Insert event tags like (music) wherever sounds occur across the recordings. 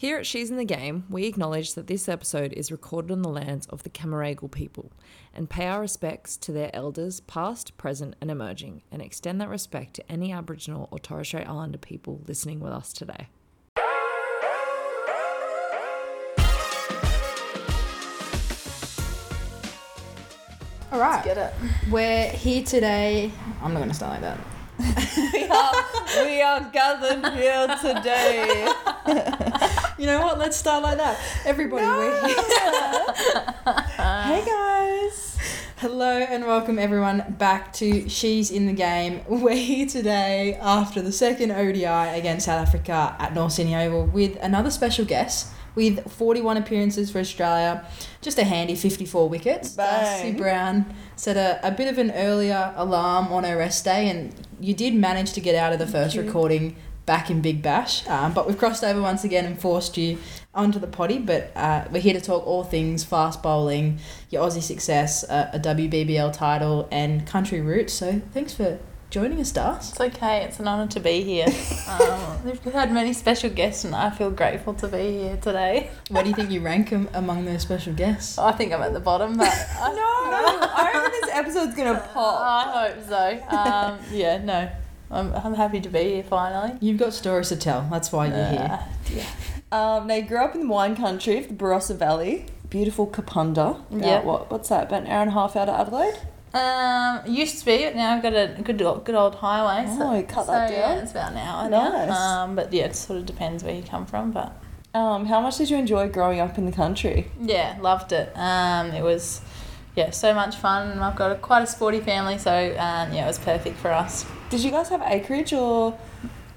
Here at She's in the Game, we acknowledge that this episode is recorded on the lands of the Cammeraygal people and pay our respects to their elders, past, present, and emerging, and extend that respect to any Aboriginal or Torres Strait Islander people listening with us today. All right. Get it. We're here today. I'm not going to start like that. (laughs) we, are, we are gathered here today. (laughs) You know what? Let's start like that. Everybody, we're here. (laughs) hey guys. Hello and welcome everyone back to She's in the Game. (laughs) We're here today after the second ODI against South Africa at North Sydney Oval with another special guest with 41 appearances for Australia, just a handy 54 wickets. Darcie Brown set a, a bit of an earlier alarm on her rest day and you did manage to get out of the first recording back in Big Bash, um, but we've crossed over once again and forced you onto the potty. But uh, we're here to talk all things fast bowling, your Aussie success, uh, a WBBL title, and country roots. So thanks for joining us, Darcie. It's okay. It's an honour to be here. (laughs) Um, we've had many special guests, and I feel grateful to be here today. Where do you think you rank am- among those special guests? I think I'm at the bottom, but I, (laughs) No, I reckon this episode's gonna pop. I hope so. Um, yeah, no, I'm, I'm happy to be here finally. You've got stories to tell. That's why you're here. Uh, yeah. Um, they grew up in the wine country of the Barossa Valley. Beautiful Kapunda. Yeah. What, what's that? About an hour and a half out of Adelaide? Um, used to be, but now I've got a good old, good old highway. So, Oh, you cut so, that Yeah, down? it's about an hour Nice. now. Um, but yeah, it sort of depends where you come from, but Um, how much did you enjoy growing up in the country? Yeah, loved it. Um, it was, yeah, so much fun. I've got a, quite a sporty family, so um, yeah, it was perfect for us. Did you guys have acreage or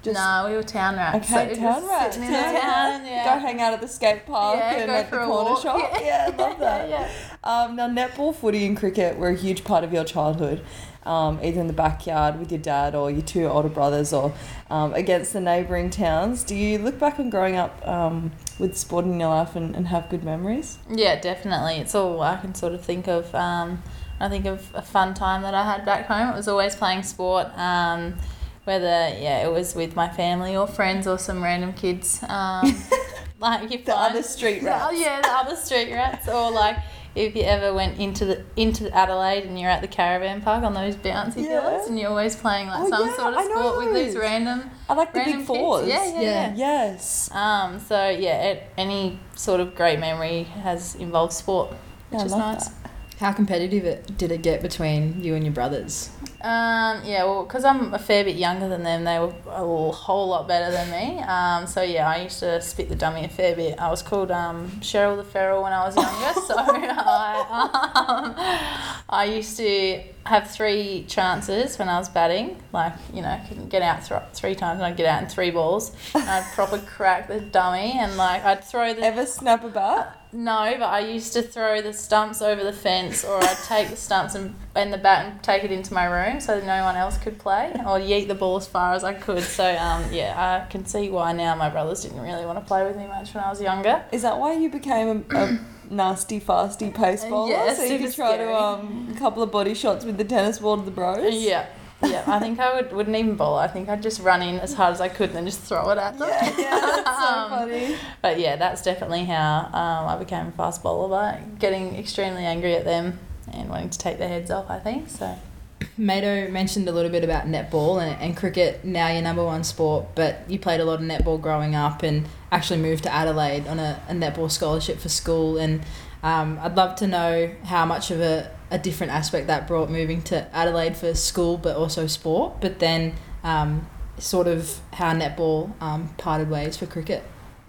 just no, we were town rats. Okay, so town rats. Sitting in the Town town, go hang out at the skate park Yeah, and at the corner walk. shop? Yeah, I love (laughs) that. yeah. Um, now, netball, footy, and cricket were a huge part of your childhood, um, either in the backyard with your dad or your two older brothers or um, against the neighbouring towns. Do you look back on growing up um, with sport in your life and, and have good memories? Yeah, definitely. It's all I can sort of think of. Um, I think of a fun time that I had back home. It was always playing sport. Um, whether yeah, it was with my family or friends or some random kids. Um, (laughs) like you The find- other street (laughs) rats. Oh rats. yeah, the other street rats, or like if you ever went into the into Adelaide and you're at the caravan park on those bouncy Yeah. pillars and you're always playing like Oh, some yeah, sort of I know sport with these random I like the big fours. Yeah, yeah, Yeah. yeah. Yes. Um, so yeah, it, any sort of great memory has involved sport, which Yeah, I is love nice. that. How competitive it, did it get between you and your brothers? Um, yeah, well, because I'm a fair bit younger than them, they were a whole lot better than me. Um, so yeah, I used to spit the dummy a fair bit. I was called um, Cheryl the Feral when I was younger, (laughs) so (laughs) I, um, I used to have three chances when I was batting. Like you know, I couldn't get out th- three times, and I'd get out in three balls. And I'd (laughs) proper crack the dummy, and like I'd throw the Ever snap a bat? no, but I used to throw the stumps over the fence, or I'd take the stumps and, and the bat and take it into my room so that no one else could play, or yeet the ball as far as I could. So, um, yeah, I can see why now my brothers didn't really want to play with me much when I was younger. Is that why you became a, a nasty, fasty pace bowler? Yeah, so you super could try scary. to um a couple of body shots with the tennis ball to the bros. Yeah, yeah. I think I would, wouldn't even bowl. I think I'd just run in as hard as I could and then just throw it at them. Yeah, yeah, that's so (laughs) Um, funny. But yeah, that's definitely how um, I became a fast bowler by getting extremely angry at them and wanting to take their heads off. I think so. (coughs) Mado mentioned a little bit about netball and, and cricket, now your number one sport, but you played a lot of netball growing up and actually moved to Adelaide on a, a netball scholarship for school. And um, I'd love to know how much of a, a different aspect that brought moving to Adelaide for school, but also sport, but then um, sort of how netball um, parted ways for cricket.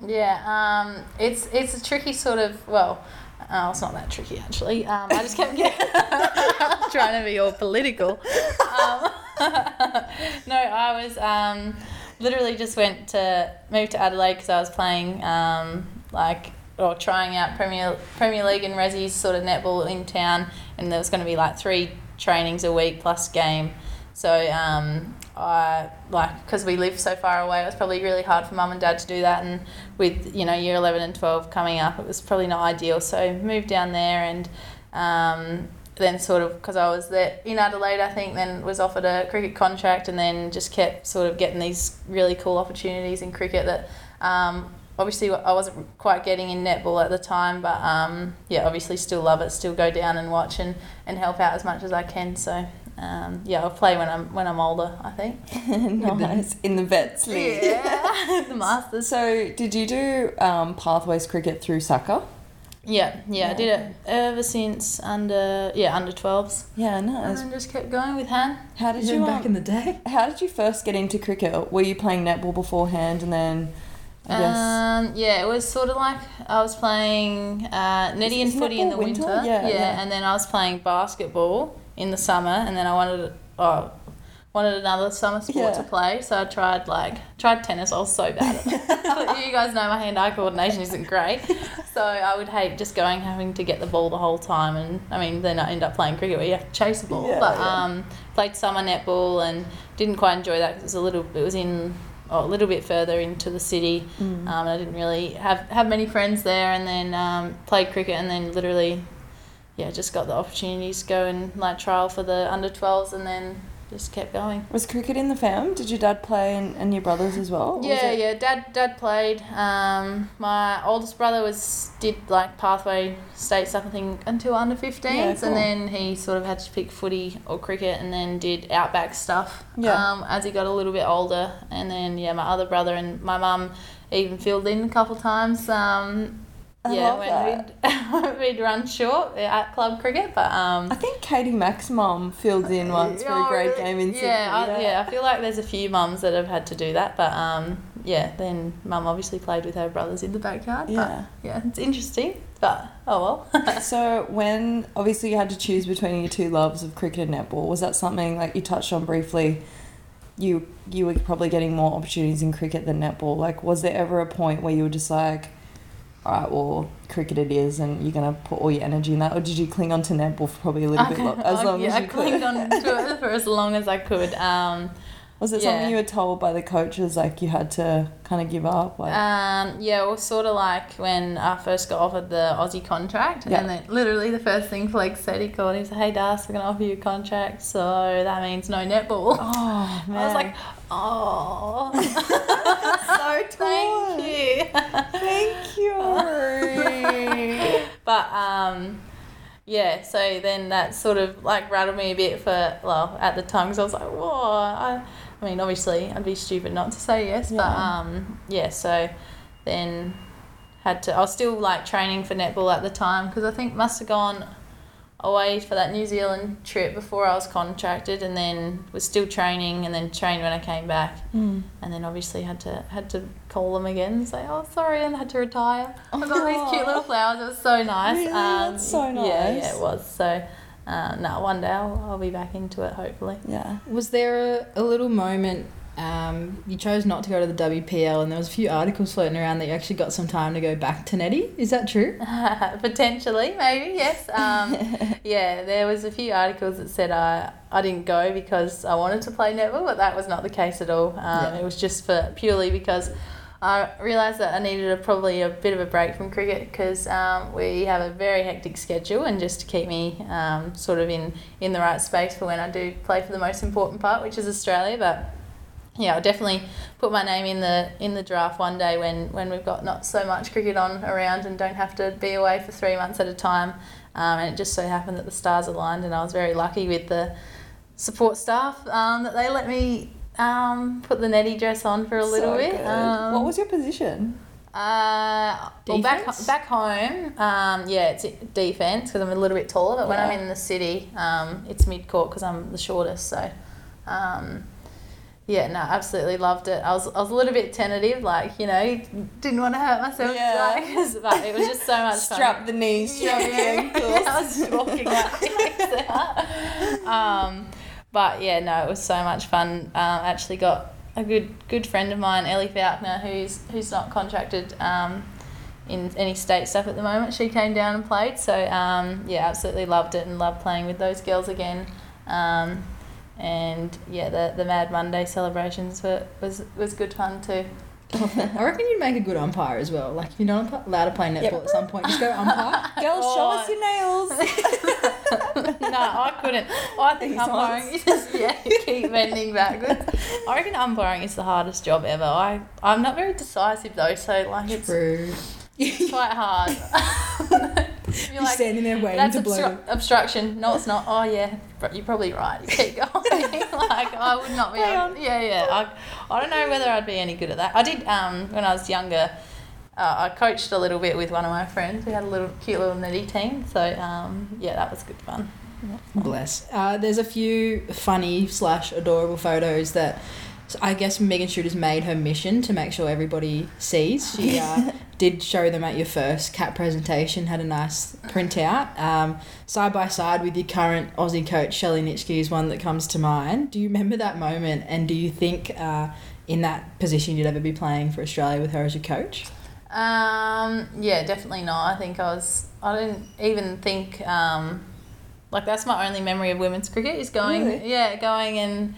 Yeah, um, it's it's a tricky sort of well, uh, it's not that tricky actually. Um, I just kept (laughs) getting (laughs) trying to be all political. Um, (laughs) no, I was um, literally just went to move to Adelaide because I was playing um, like or trying out Premier Premier League and Resi's sort of netball in town, and there was going to be like three trainings a week plus game. So um, I like because we live so far away, it was probably really hard for mum and dad to do that, and with you know year eleven and twelve coming up, it was probably not ideal. So moved down there and. Um, then sort of because I was there in Adelaide, I think then was offered a cricket contract, and then just kept sort of getting these really cool opportunities in cricket that um, obviously I wasn't quite getting in netball at the time, but um, yeah, obviously still love it. Still go down and watch and, and help out as much as I can. So um, yeah, I'll play when I'm when I'm older. I think. (laughs) nice in the vets league. Yeah, (laughs) the Masters. So, did you do um, pathways cricket through SACA? Yeah, yeah, I did it ever since under yeah under 12s. Yeah, And then just kept going with Han. How did you back um, in the day? How did you first get into cricket? Were you playing netball beforehand, and then I guess Um, yeah, it was sort of like I was playing uh, netty and footy in the winter? winter. Yeah, yeah. and then I was playing basketball in the summer, and then I wanted oh, wanted another summer sport Yeah. to play, so I tried like tried tennis. I was so bad at it. (laughs) you guys know my hand-eye coordination isn't great, so I would hate just going having to get the ball the whole time. And I mean, then I end up playing cricket where you have to chase the ball. Yeah, but yeah. um, played summer netball and didn't quite enjoy that because it was a little. It was in oh, a little bit further into the city. Mm. Um, I didn't really have, have many friends there, and then um, played cricket, and then literally, yeah, just got the opportunities to go and like trial for the under 12s, and then just kept going. was cricket in the fam? Did your dad play and, and your brothers as well? Yeah, yeah. Dad, dad played. Um, my oldest brother was did like pathway state stuff, I think, until under 15s, Yeah, cool. and then he sort of had to pick footy or cricket, and then did outback stuff. Yeah. Um, as he got a little bit older, and then yeah, my other brother and my mum even filled in a couple times. Um, I yeah, when we'd, (laughs) we'd run short at club cricket, but um, I think Katie Mack's mum filled in once for a great game in Sydney. yeah, I, yeah, I feel like there's a few mums that have had to do that, but um, yeah, then mum obviously played with her brothers in the backyard. Yeah. But yeah, it's interesting, but oh well. (laughs) so when obviously you had to choose between your two loves of cricket and netball, was that something like you touched on briefly? You you were probably getting more opportunities in cricket than netball. Like, was there ever a point where you were just like, all right, well, cricket it is, and you're gonna put all your energy in that, or did you cling on to netball for probably a little bit lo- as I- long yeah, as I you clinged could? on to it for as long as I could. Um, Was it yeah. something you were told by the coaches like you had to kind of give up? Like, Um, yeah, it was sort of like when I first got offered the Aussie contract, Yeah. and then literally the first thing Flex said, he called, he said, "Hey, Das, we're gonna offer you a contract, so that means no netball." oh man, (laughs) I was like, "Oh, (laughs) so (laughs) thank you." Thank you. but um, yeah, so then that sort of like rattled me a bit for well at the time because I was like, "Whoa!" I, I mean, obviously, I'd be stupid not to say yes, but Yeah. um, yeah. So then had to. I was still like training for netball at the time because I think must have gone away for that New Zealand trip before I was contracted, and then was still training, and then trained when I came back, Mm. and then obviously had to had to call them again and say, "Oh, sorry," and had to retire. I got these cute little (laughs) flowers. It was so nice. Really? Um, That's so Yeah, nice. yeah, it was. So, uh, no, one day I'll, I'll be back into it. Hopefully. Yeah. Was there a, a little moment um, you chose not to go to the WPL and there was a few articles floating around that you actually got some time to go back to Netty? Is that true? (laughs) Potentially, maybe yes. Um, (laughs) yeah, there was a few articles that said I I didn't go because I wanted to play netball, but that was not the case at all. Um, Yeah. It was just for purely because I realised that I needed a, probably a bit of a break from cricket because um, we have a very hectic schedule, and just to keep me um, sort of in in the right space for when I do play for the most important part, which is Australia, but. Yeah, I'll definitely put my name in the in the draft one day when, when we've got not so much cricket on around and don't have to be away for three months at a time. Um, and it just so happened that the stars aligned, and I was very lucky with the support staff um, that they let me um, put the netty dress on for a little So bit. Um, what was your position? uh, well, back back home, um, yeah, it's defense because I'm a little bit taller. But when Yeah. I'm in the city, um, it's mid court because I'm the shortest. So, um, yeah, no, absolutely loved it. I was I was a little bit tentative, like you know, didn't want to hurt myself, Yeah. like, (laughs) but it was just so (laughs) much Strap the knees, strap the (laughs) yeah, ankles. I was walking like um, but yeah, no, it was so much fun. Um, actually got a good good friend of mine, Ellie Falconer, who's who's not contracted um, in any state stuff at the moment. She came down and played, so um, yeah, absolutely loved it and loved playing with those girls again. Um, and yeah, the the Mad Monday celebrations were was was good fun too. I reckon you'd make a good umpire as well. Like if you're not allowed to play netball Yep. at some point, just go umpire. (laughs) Girls, oh, show Oh. us your nails. (laughs) no, I couldn't. I think These umpiring is (laughs) just yeah, you keep bending backwards. I reckon umpiring is the hardest job ever. I I'm not very decisive though, so like it's quite hard. You're like, standing there waiting that's to blow. obstru- obstruction. No, it's not. Oh yeah, you're probably right. You (laughs) keep going. (laughs) like I would not be. Able, yeah, yeah. I, I don't know whether I'd be any good at that. I did um when I was younger. Uh, I coached a little bit with one of my friends. We had a little cute little nitty team. So um yeah, that was good fun. Bless. Uh, there's a few funny slash adorable photos that so I guess Megan Schutt's made her mission to make sure everybody sees. She uh, (laughs) did show them at your first cat presentation, had a nice printout. Um, side by side with your current Aussie coach, Shelley Nitschke, is one that comes to mind. Do you remember that moment and do you think uh, in that position you'd ever be playing for Australia with her as your coach? Um, yeah, definitely not. I think I was. I didn't even think. Um, like that's my only memory of women's cricket is going. Really? Yeah, going and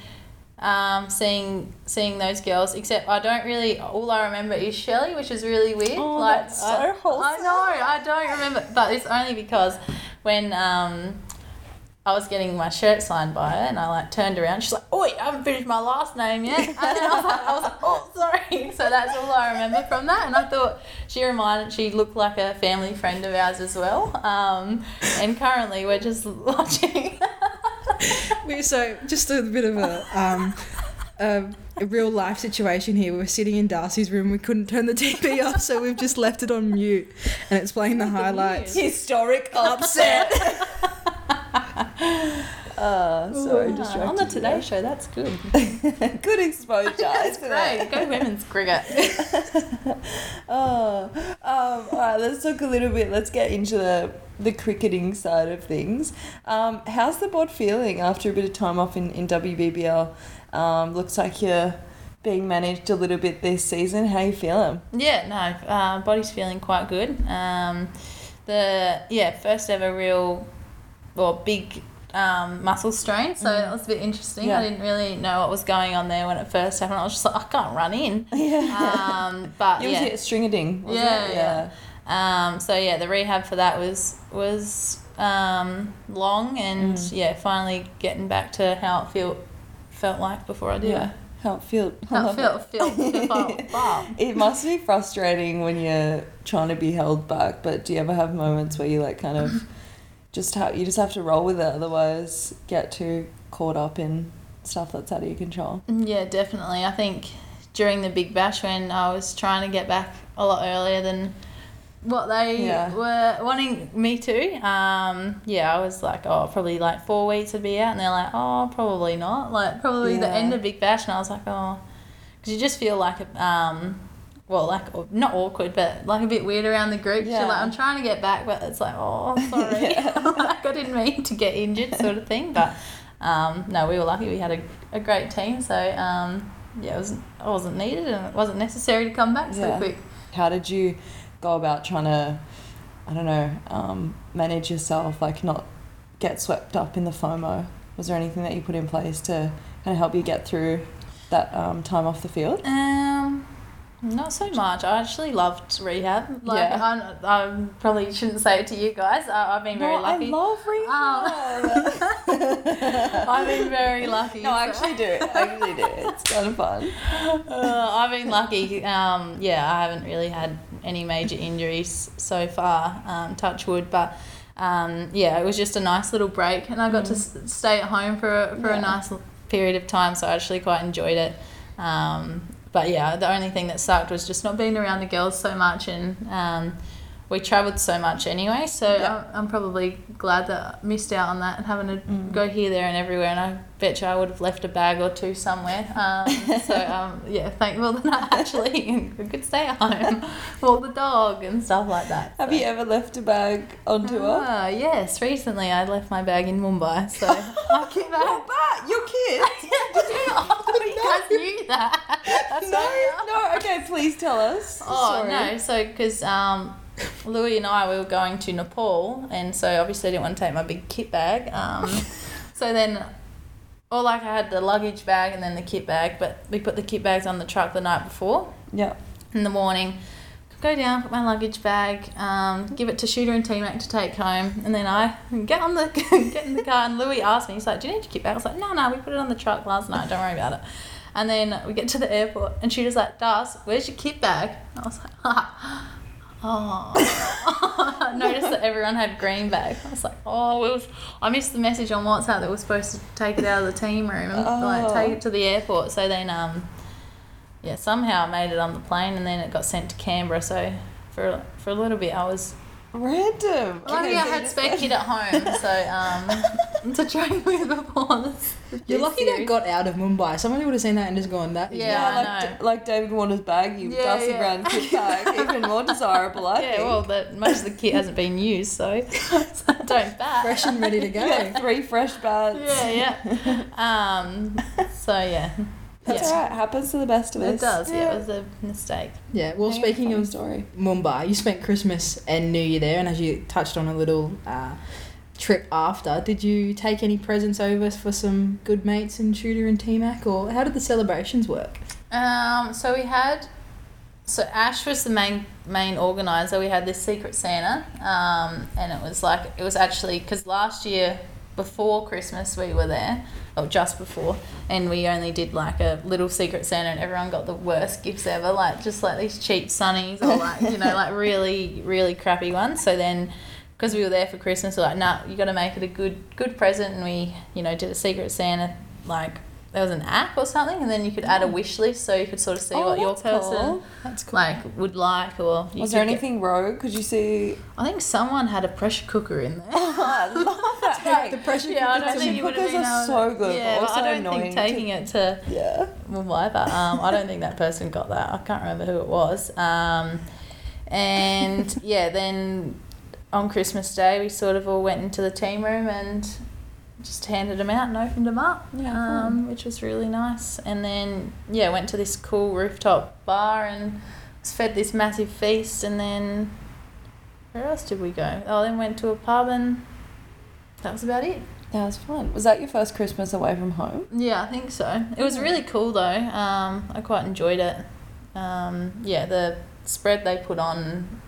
um, seeing seeing those girls. Except I don't really. All I remember is Shelley, which is really weird. Oh, like that's so I, wholesome. I know. I don't remember, but it's only because when um. I was getting my shirt signed by her, and I like turned around. She's like, "Oi, I haven't finished my last name yet." And then I was like, I was like, "Oh, (laughs) sorry." So that's all I remember from that. And I thought she reminded, she looked like a family friend of ours as well. Um, and currently we're just (laughs) watching. (laughs) So just a bit of a um, a, a real life situation here. We were sitting in Darcie's room. We couldn't turn the TV off, so we've just left it on mute, and it's playing the highlights. Historic upset. (laughs) uh, sorry, on distracted. the Today Show, that's good. (laughs) Good exposure. That's great. Go women's cricket. (laughs) Oh, um, all right. Let's talk a little bit. Let's get into the the cricketing side of things. Um, how's the board feeling after a bit of time off in in WBBL? Um, looks like you're being managed a little bit this season. How you feeling? Yeah, no, uh, body's feeling quite good. Um, the yeah first ever real, well big um, muscle strain, so that was a bit interesting. Yeah. I didn't really know what was going on there when it first happened. I was just like, I can't run in. (laughs) Yeah. Um, but (laughs) you was yeah, hit stringading, wasn't Yeah, it? yeah. Um, so yeah, the rehab for that was was um, long, and Mm. yeah, finally getting back to how it felt felt like before I did Yeah. it. How it feel? How it felt, felt, felt, felt. It must be frustrating when you're trying to be held back, but do you ever have moments where you like kind of (laughs) just have you just have to roll with it, otherwise get too caught up in stuff that's out of your control? Yeah, definitely. I think during the Big Bash when I was trying to get back a lot earlier than what they Yeah. were wanting me to. Um, yeah, I was like, oh, probably like four weeks would be out, and they're like, oh, probably not. Like probably the Yeah. end of Big Bash, and I was like, oh, because you just feel like, um, well, like not awkward, but like a bit weird around the group. Yeah. You're like, I'm trying to get back, but it's like, oh, (laughs) sorry, (laughs) like I didn't mean to get injured, sort of thing. But um, no, we were lucky. We had a, a great team, so um, yeah, it was I wasn't needed, and it wasn't necessary to come back so Yeah. quick. How did you go about trying to, I don't know, um, manage yourself, like not get swept up in the FOMO? Was there anything that you put in place to kind of help you get through that um, time off the field? Um, not so much. I actually loved rehab. Like, Yeah. I, I probably shouldn't say it to you guys. I, I've been very No, lucky. I love rehab. (laughs) I've been very lucky. no, I so- actually do. I actually do. It's kind of fun. uh, I've been lucky. Um, yeah, I haven't really had any major injuries so far, um, touch wood, but um, yeah, it was just a nice little break, and I got to s- stay at home for a, for Yeah. a nice period of time, so I actually quite enjoyed it. Um, but yeah, the only thing that sucked was just not being around the girls so much, and um, we travelled so much anyway. So Yeah. I'm, I'm probably glad that I missed out on that and having to Mm. go here, there, and everywhere. And I bet you I would have left a bag or two somewhere. Um, (laughs) so um, yeah, thankful that I actually could stay at home, (laughs) walk the dog, and stuff like that. Have so. you ever left a bag on tour? Ah, yes, recently I left my bag in Mumbai, so I came back. Not bad. Your kids? (laughs) I you guys knew that. That's no, no. Okay, please tell us. Oh Sorry. no! So because um, Louis and I we were going to Nepal, and so obviously I didn't want to take my big kit bag. Um, (laughs) so then, or like I had the luggage bag and then the kit bag, but we put the kit bags on the truck the night before, Yeah. in the morning. Go down, put my luggage bag, um, give it to Shooter and T Mac to take home, and then I get on the (laughs) get in the car. And Louis asked me, he's like, "Do you need your kit bag?" I was like, "No, no, we put it on the truck last night. Don't worry about it." And then we get to the airport, and Shooter's like, "Das, where's your kit bag?" And I was like, (laughs) "Oh." I (laughs) noticed that everyone had green bags. I was like, "Oh, it was." I missed the message on WhatsApp that we're supposed to take it out of the team room and like Oh. take it to the airport. So then, um, yeah, somehow I made it on the plane and then it got sent to Canberra. So for for a little bit, I was Random. lucky I had spare kit at home, (laughs) so um, to train (laughs) with before this. You're lucky that got out of Mumbai. Somebody would have seen that and just gone, "That Yeah, Yeah, like, know. like David Warner's bag, you Yeah, dusty yeah. brown kit bag, even more desirable, I Yeah, think. well, that most of the kit hasn't been used, so, (laughs) so don't bat. fresh and ready to go. Yeah, three fresh bags. Yeah, yeah. Um, so yeah, That's yeah. alright. Happens to the best of us. It does. Yeah. it was a mistake. Yeah, well, Yeah, speaking funny of story. Mumbai, you spent Christmas and New Year there, and as you touched on a little uh, trip after, did you take any presents over for some good mates in Shooter and T Mac, or how did the celebrations work? Um, so we had, so Ash was the main main organizer. We had this secret Santa, um, and it was like it was actually because last year before Christmas we were there, or just before, and we only did like a little secret Santa, and everyone got the worst gifts ever, like just like these cheap sunnies or like you know like really really crappy ones. So then. Because we were there for Christmas, we're like, nah, you got to make it a good good present, and we, you know, did a secret Santa like there was an app or something, and then you could add a wish list so you could sort of see Oh, what your person cool. Cool. like would like, or Was there get- anything rogue? Could you see? I think someone had a pressure cooker in there. (laughs) Oh, I love (laughs) that. The pressure yeah, I cooker don't think you would have been able so good, Yeah, but I don't annoying think to- taking it to yeah. But um, I don't think that person got that. I can't remember who it was. Um, and yeah, then on Christmas Day, we sort of all went into the team room and just handed them out and opened them up, Yeah, um, which was really nice. And then yeah, went to this cool rooftop bar and was fed this massive feast. And then where else did we go? Oh, then went to a pub and that was about it. That was fun. Was that your first Christmas away from home? Yeah, I think so. It was really cool though. Um, I quite enjoyed it. Um, yeah, the spread they put on,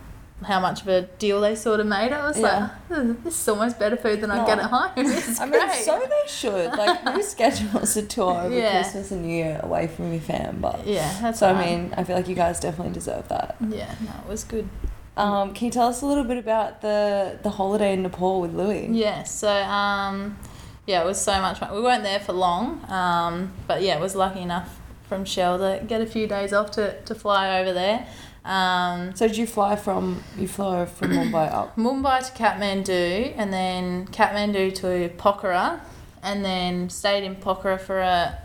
how much of a deal they sort of made. I was Yeah. like, "Hmm, this is almost better food than I get at home. (laughs) This is I great. mean, so they should. Like, who (laughs) schedules a tour over Yeah. Christmas and New Year away from your fam? But yeah, that's so I mean, I feel like you guys definitely deserve that. yeah, no, it was good. Um, can you tell us a little bit about the the holiday in Nepal with Louis? Yeah, so um, yeah, it was so much fun. We weren't there for long, um, but yeah, it was lucky enough from Shell to get a few days off to, to fly over there. Um, So did you fly from you flew from (clears throat) Mumbai up? Mumbai to Kathmandu and then Kathmandu to Pokhara and then stayed in Pokhara for a,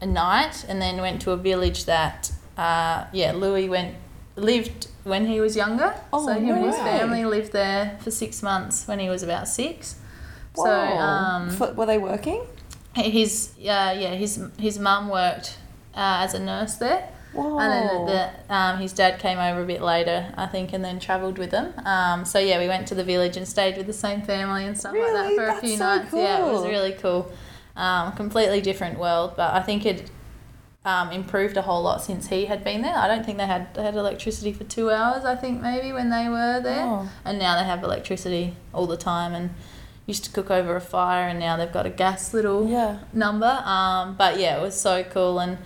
a night and then went to a village that uh, yeah Louis went lived when he was younger. Oh, so him no and his family lived there for six months when he was about six. So um, F- were they working? his uh, yeah his his mum worked uh, as a nurse there Whoa. and then the, um, his dad came over a bit later, I think, and then travelled with them. Um, so yeah, we went to the village and stayed with the same family and stuff like that for a few so nights. Yeah, it was really cool. Um, completely different world, but I think it um, improved a whole lot since he had been there. I don't think they had they had electricity for two hours. I think maybe when they were there, Oh. and now they have electricity all the time and used to cook over a fire, and now they've got a gas little Yeah. number. Um, but yeah, it was so cool and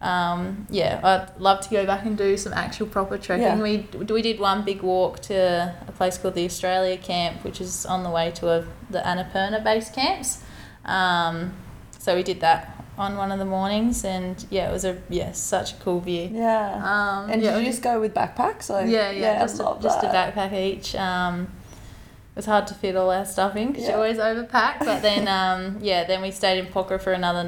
um, yeah, I'd love to go back and do some actual proper trekking. Yeah. We we did one big walk to a place called the Australia Camp, which is on the way to a, the Annapurna base camps. Um, so we did that on one of the mornings, and yeah, it was a yeah such a cool view. Yeah. Um, and yeah, did you just go with backpacks? Like, yeah, yeah, I just, a, just a backpack each. Um, it was hard to fit all our stuff in because Yeah. you always overpack. But then, (laughs) um, yeah, then we stayed in Pokhara for another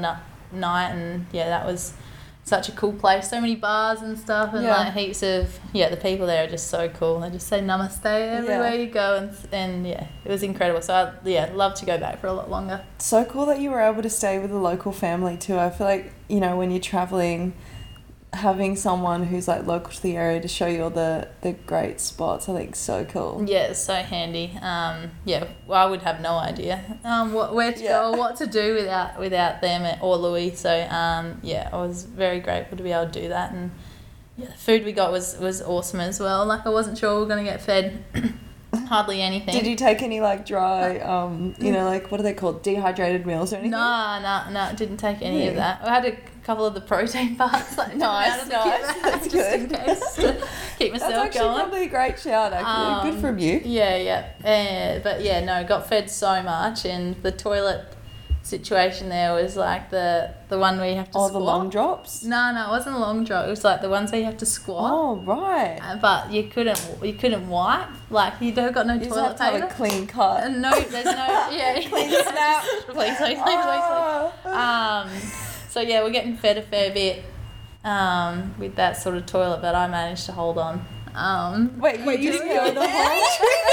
night, and yeah, that was such a cool place. So many bars and stuff, and Yeah. like heaps of yeah, the people there are just so cool. They just say namaste everywhere Yeah. you go, and and yeah, it was incredible. So I yeah, love to go back for a lot longer. so cool that you were able to stay with a local family too. I feel like, you know, when you're traveling, having someone who's like local to the area to show you all the, the great spots, I think so cool. Yeah, it's so handy. Um, yeah, well, I would have no idea um, what, where to Yeah. go or what to do without without them or Louis. So um, yeah, I was very grateful to be able to do that, and yeah, the food we got was was awesome as well. Like I wasn't sure we were gonna get fed (laughs) hardly anything. Did you take any like dry, um, you know, like what are they called, dehydrated meals or anything? No, no, no, didn't take any of that. I had a couple of the protein (laughs) bars. Like, (laughs) Nice, out of the nice. That's good. case to keep That's myself actually going. probably a great shout. Actually, good Um, from you. Yeah, yeah. Uh, but yeah, no, got fed so much, and the toilet situation there was like the the one where you have to Oh, squat. the long drops. No, no, it wasn't a long drop. It was like the ones where you have to squat. Oh right. Uh, But you couldn't you couldn't wipe. Like you don't got no You just toilet have to have paper. a clean cut. And no, there's no (laughs) yeah. Clean snap. (laughs) Please, please, please, please, please. Oh. Um, so yeah, we're getting fed a fair bit um, with that sort of toilet, but I managed to hold on. Um, Wait, you Wait, you didn't go the whole No, you didn't.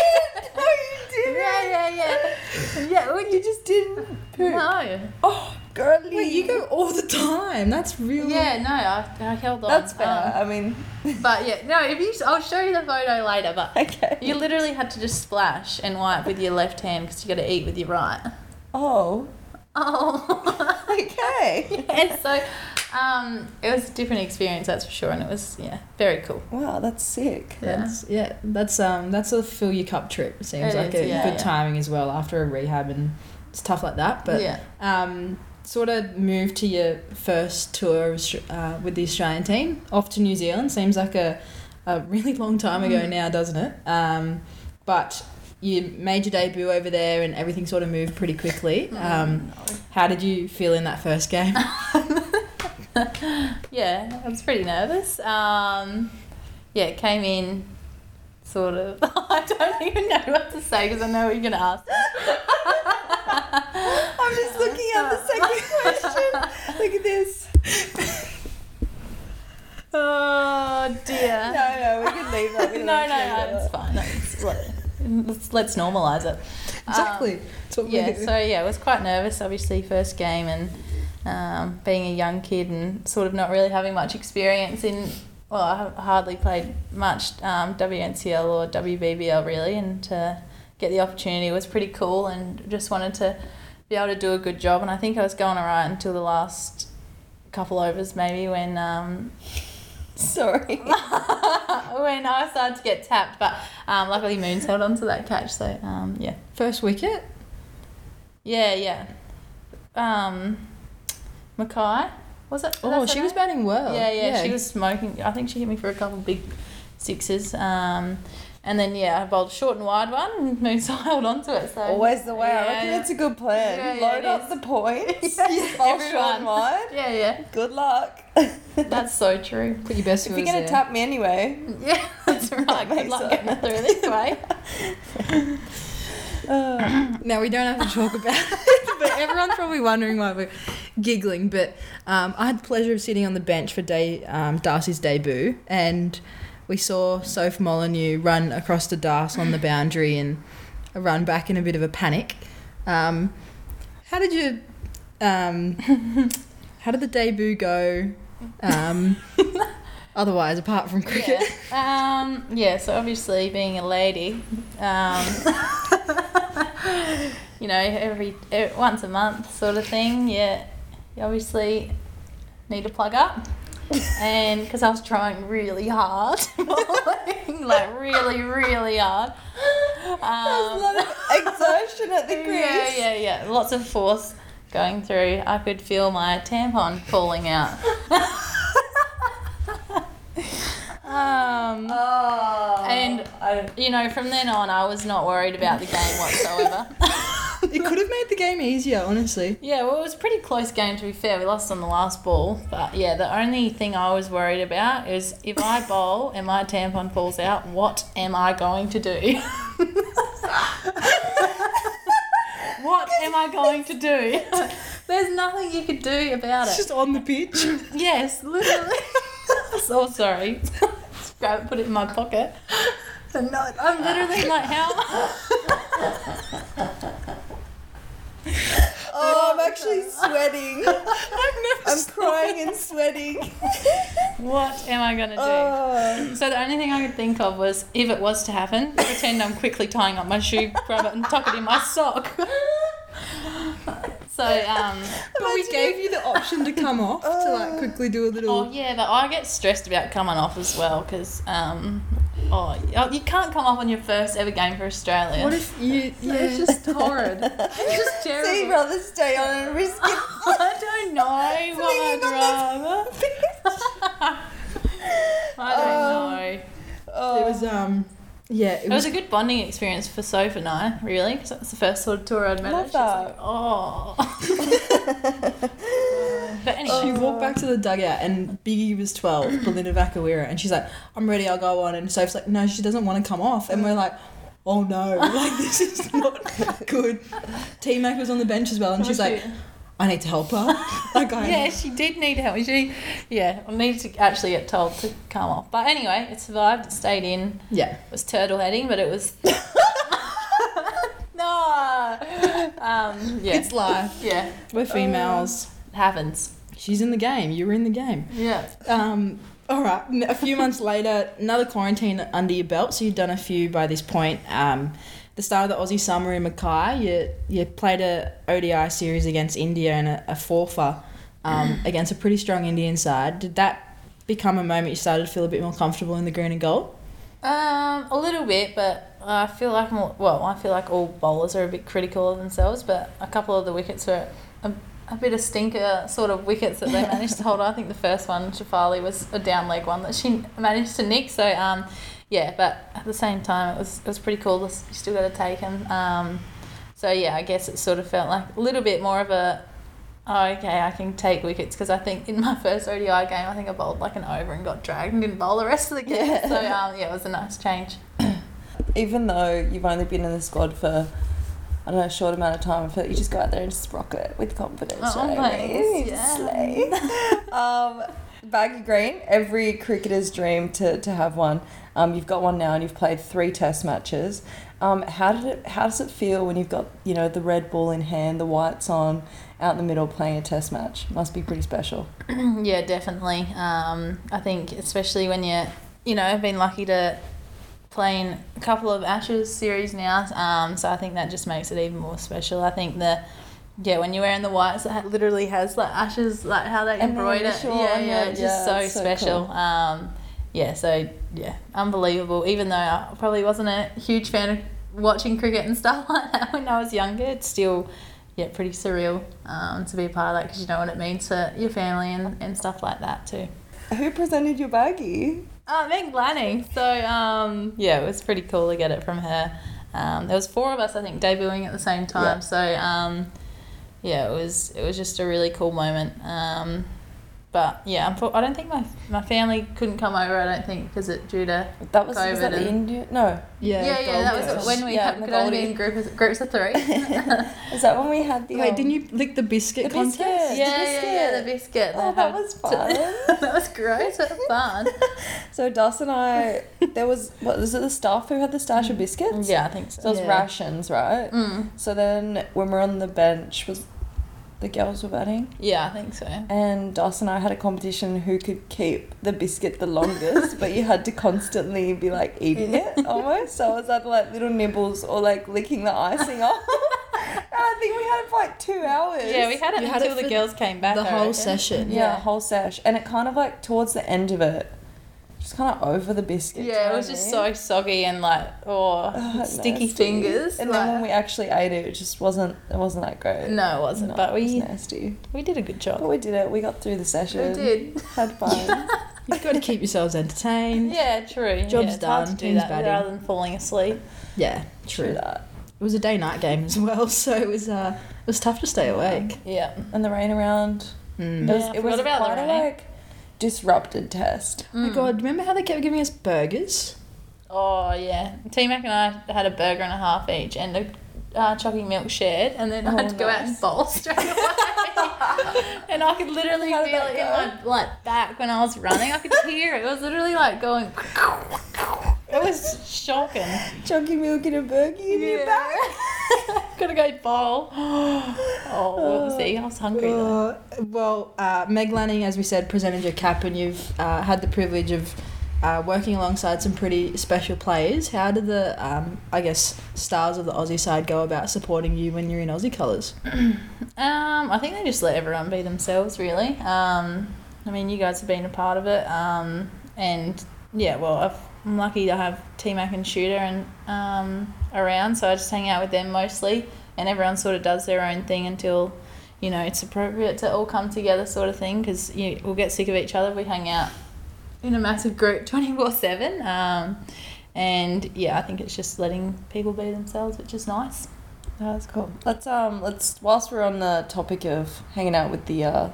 Yeah, yeah, yeah, yeah. well, You just didn't poop. No, Oh, girly. Wait, you go all the time. That's real. yeah, no, I, I held on. That's fair. Um, I mean, (laughs) but yeah, no. If you, I'll show you the photo later. But okay. you literally had to just splash and wipe with your left hand because you got to eat with your right. Oh, Oh. (laughs) okay. (laughs) and so um, it was a different experience, that's for sure, and it was yeah very cool. Wow, that's sick. Yeah. That's yeah. That's um. That's a fill your cup trip. Seems It like is, a yeah, good yeah. timing as well after a rehab and stuff like that. But yeah, um, sort of moved to your first tour uh, with the Australian team off to New Zealand. Seems like a, a really long time ago Mm. now, doesn't it? Um, but you made your debut over there and everything sort of moved pretty quickly. Um, how did you feel in that first game? (laughs) (laughs) yeah, I was pretty nervous. Um, yeah, came in sort of. (laughs) I don't even know what to say because I know what you're gonna ask. (laughs) I'm just looking at the second question. Look at this. Oh dear. No, no, we can leave that. No, no, to no, it's fine. No, it's, let- let's, let's normalize it. Exactly. Um, That's what we yeah, so yeah, I was quite nervous, obviously, first game, and um, being a young kid and sort of not really having much experience in. Well, I hardly played much um, WNCL or WBBL really, and to get the opportunity was pretty cool, and just wanted to be able to do a good job. And I think I was going alright until the last couple overs, maybe when um, (laughs) Sorry. (laughs) when I started to get tapped. But um, luckily, Moons held on to that catch, so um, yeah. First wicket. Yeah, yeah. Um, Mackay, was it? Oh, she was batting well. Yeah, yeah, She was smoking. I think she hit me for a couple big sixes. Um, and then yeah, I bowled a short and wide one, and (laughs) Moons held on to it. So Always the way. I Yeah, reckon yeah. it's a good plan. Yeah, yeah, Load up the points. (laughs) Yeah, (laughs) bowl short and wide. Yeah, yeah. Good luck. That's so true. Put your best if you're gonna there. tap me anyway. Yeah, that's right. Good luck getting through this way. Uh, Now we don't have to talk about it, (laughs) but everyone's probably wondering why we're giggling. But um, I had the pleasure of sitting on the bench for day, um, Darcie's debut, and we saw Soph Molineux run across to Darce on the boundary and run back in a bit of a panic. Um, how did you? Um, how did the debut go? Um, otherwise, apart from cricket. Yeah. Um, yeah, so obviously being a lady, um, (laughs) (sighs) you know, every, every once a month sort of thing, yeah, you obviously need to plug up. (laughs) And because I was trying really hard, (laughs) like really, really hard. there's a Um, lot of (laughs) exertion at the crease. yeah, yeah, yeah. Lots of force going through. I could feel my tampon falling out. um, Oh. I, you know, from then on, I was not worried about the game whatsoever. (laughs) it could have made the game easier, honestly. yeah, well, it was a pretty close game to be fair. We lost on the last ball, but yeah, the only thing I was worried about is if I bowl and my tampon falls out, what am I going to do? (laughs) what am I going to do? (laughs) There's nothing you could do about It's it. just on the pitch. Yes, literally. so sorry. Just grab it, put it in my pocket. And no, I'm literally like, how? oh, I'm oh, actually sweating. (laughs) I'm crying and sweating. What am I gonna do? Oh. So the only thing I could think of was if it was to happen, pretend I'm quickly tying up my shoe, grab it and tuck it in my sock. (laughs) So um, (laughs) But we gave you the option to come off to (laughs) like quickly do a little. oh yeah, but I get stressed about coming off as well because um, oh you can't come off on your first ever game for Australia. What if you? Yeah. (laughs) It's just horrid. It's just So terrible. rather stay on and risk it. I don't know what I'd rather. I don't know. Oh. It was um. Yeah, it It was was. a good bonding experience for Soph and I, really, because that was the first sort of tour I'd met. Love her. She that. like, oh. (laughs) but anyway, She walked back to the dugout and Biggie was 12, (laughs) Belinda Vakarewa, and she's like, I'm ready, I'll go on. And Soph's like, no, she doesn't want to come off. And we're like, oh no, (laughs) like this is not good. T Mac was on the bench as well, and she's like, I need to help her. (laughs) Like, I, yeah, she did need to help. She, yeah, I needed to actually get told to come off. But anyway, it survived. It stayed in. yeah. It was turtle heading, but it was. (laughs) no. Um, yeah. It's life. yeah. We're females. It happens. She's in the game. You were in the game. Yeah. Um, All right. A few months later, another quarantine under your belt. So you've done a few by this point. Um, the start of the Aussie summer in Mackay, you you played a ODI series against India and a, a four-for um, (clears throat) against a pretty strong Indian side. Did that become a moment you started to feel a bit more comfortable in the green and gold? Um, a little bit, but I feel like more. Well, I feel like all bowlers are a bit critical of themselves, but a couple of the wickets were a, a bit of stinker sort of wickets that they managed to hold. I think the first one, Shafali, was a down leg one that she managed to nick. So um, yeah, but at the same time, it was it was pretty cool. You still got to take them. Um, so yeah, I guess it sort of felt like a little bit more of a. Oh, okay, I can take wickets because I think in my (laughs) first ODI game, I think I bowled like an over and got dragged and didn't bowl the rest of the game. Yeah. So um, yeah, it was a nice change. (clears throat) Even though you've only been in the squad for, I don't know, a short amount of time, I feel like you just go out there and just rock it with confidence. Oh, you know what I mean? thanks, You just yeah. (laughs) um, baggy green, every cricketer's dream to, to have one. Um, you've got one now and you've played three test matches. Um, how did it? How does it feel when you've got you know the red ball in hand, the whites on, out in the middle playing a test match? Must be pretty special. (clears throat) yeah, definitely. Um, I think especially when you, you know, been lucky to play in a couple of Ashes series now. Um, so I think that just makes it even more special. I think the yeah, when you're wearing the whites, it literally has like Ashes, like how they And embroider. Yeah, yeah, it's yeah, just so, special. cool. Um, yeah, so yeah, unbelievable. Even though I probably wasn't a huge fan of watching cricket and stuff (laughs) like that when I was younger, it's still yeah pretty surreal um, to be a part of that because you know what it means for your family and, and stuff like that too. Who presented your baggy? Oh, Meg Lanning. So um, yeah, it was pretty cool to get it from her. Um, there was four of us, I think, debuting at the same time. Yeah. So um, yeah, it was it was just a really cool moment. Um, but yeah, unfo- I don't think my my family couldn't come over. I don't think because it due to That was, was that COVID the and- India? No, Yeah. yeah yeah, that was Coast. when we Yeah, had, the could only be Goldie. in group of, groups of three. (laughs) is that when we had the? Wait, um, didn't you lick the biscuit the contest? biscuit. yeah, yeah, yeah, the biscuit. Oh, that had was (laughs) to- fun. that was great. That was fun. (laughs) So Das and I, there was what was it? The staff who had the stash of biscuits. Yeah, I think so. So it was Yeah. rations, right? Mm. So then when we're on the bench, was the girls were batting, Yeah, I think so. and Das and I had a competition who could keep the biscuit the longest, but you had to constantly be like eating it (laughs) almost. So it was either like little nibbles or like licking the icing off. (laughs) and I think we had it for like two hours. Yeah, we had it You had until it the for girls came back. The whole session. yeah, Yeah. whole sesh, and it kind of like towards the end of it, just kind of over the biscuit. Yeah, it was just so soggy and like oh, Oh, sticky nasty. fingers. And like- then when we actually ate it, it just wasn't. It wasn't that great. no, it wasn't. No, but it was we nasty. we did a good But job. we did it. We got through the session. We did. Had fun. (laughs) You've got to keep yourselves entertained. Yeah, true. Job's yeah, it's hard to do team's that batting. rather than falling asleep. Yeah, True true. that. It was a day night game as well, (laughs) so it was uh, it was tough to stay awake. Yeah. And the rain around. Mm. It was, Yeah, it was forgot about the quite a rain. like disrupted test. Oh my god, remember how they kept giving us burgers? Oh yeah. T Mac and I had a burger and a half each and a uh, chocolate milk shared, and then I had Oh, to go out and bowl straight away. (laughs) and I could literally How feel did that it in my like back when I was running. I could hear it. It was literally like going. (laughs) It was shocking. Chunky milk in a burger in your back. Gotta go bowl. Oh, what was he? I was hungry. Uh, well, uh, Meg Lanning, as we said, presented your cap, and you've uh, had the privilege of uh, working alongside some pretty special players. How do the, um, I guess, stars of the Aussie side go about supporting you when you're in Aussie colours? (clears throat) Um, I think they just let everyone be themselves, really. Um, I mean, you guys have been a part of it, um, and yeah, well, I've, I'm lucky to have T Mac and Shooter and um, around, so I just hang out with them mostly, and everyone sort of does their own thing until you know it's appropriate to all come together, sort of thing, because you, we'll get sick of each other if we hang out in a massive group (laughs) twenty four seven. Um, and yeah, I think it's just letting people be themselves, which is nice. That's cool. Let's um let's whilst we're on the topic of hanging out with the uh,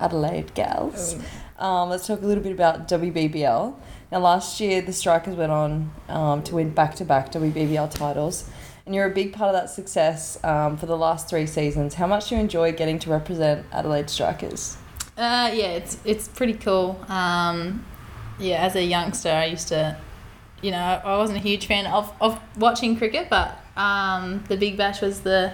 Adelaide gals, um, let's talk a little bit about WBBL. Now, last year the Strikers went on um, to win back to back WBBL titles, and you're a big part of that success um, for the last three seasons. How much do you enjoy getting to represent Adelaide Strikers? Uh, yeah, it's it's pretty cool. Um, yeah, as a youngster, I used to, you know, I wasn't a huge fan of, of watching cricket, but um, the Big Bash was the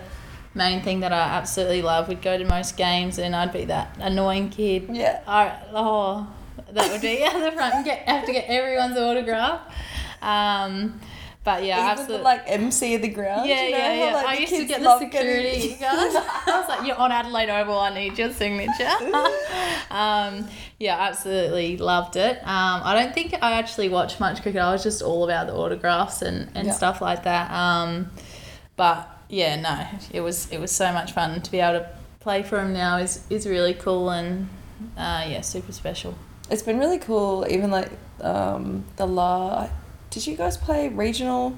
main thing that I absolutely love. We'd go to most games, and I'd be that annoying kid. Yeah. I, oh, that would be at the front and get have to get everyone's autograph. Um, but yeah, Even absolutely. like MC of the ground. Yeah, you know, yeah, how, yeah. like, I used to get the security getting- (laughs) guys. I was like, "You're on Adelaide Oval. I need your signature." (laughs) um, yeah, absolutely loved it. Um, I don't think I actually watched much cricket. I was just all about the autographs and, and Yeah. stuff like that. Um, but yeah, no, it was it was so much fun to be able to play for him now. is is really cool and uh, yeah, super special. It's been really cool. Even like um, the la. Did you guys play regional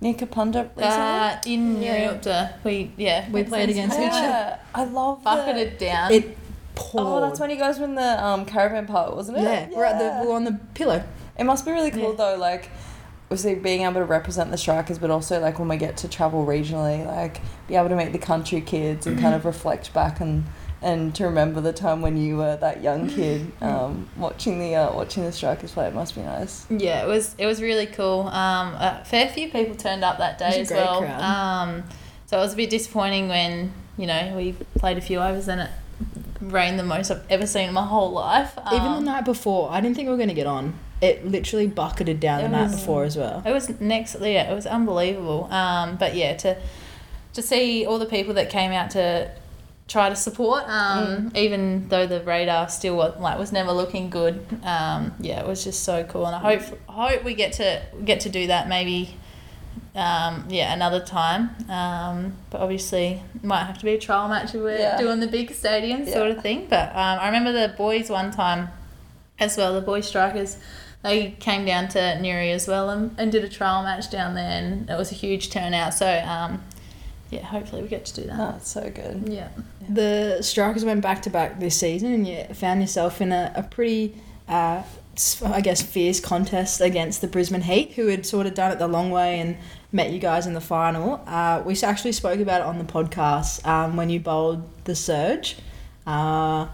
near Kapunda recently? Uh, in Yeah. Newport, we yeah We played against each other. I love the- bucketed down. It poured. Oh, that's when you guys were in the um, caravan park, wasn't it? Yeah, we're at the we're on the pillow. It must be really cool Yeah. though, like obviously being able to represent the strikers, but also like when we get to travel regionally, like be able to meet the country kids and kind of reflect back and and to remember the time when you were that young kid (laughs) um, watching the uh, watching the strikers play. It must be nice. Yeah, it was it was really cool. Um, a fair few people turned up that It was day a as great well. crowd. Um, so it was a bit disappointing when you know we played a few overs and it rained the most I've ever seen in my whole life. Um, Even the night before, I didn't think we were going to get on. It literally bucketed down It the night before as well. It was next, yeah, it was unbelievable. Um, but yeah, to to see all the people that came out to try to support, um, even though the radar still was, like was never looking good. Um, yeah, it was just so cool, and I hope hope we get to get to do that maybe. Um, yeah, another time. Um, but obviously, might have to be a trial match if we're Yeah. doing the big stadium sort of thing. But um, I remember the boys one time as well, the boys strikers, they came down to Newry as well and, and did a trial match down there, and it was a huge turnout. So, um, yeah, hopefully we get to do that. Oh, it's so good. Yeah. The Strikers went back to back this season, and you found yourself in a, a pretty, uh, s- I guess, fierce contest against the Brisbane Heat, who had sort of done it the long way and met you guys in the final. Uh, we actually spoke about it on the podcast um, when you bowled the Surge. Uh, Hold on.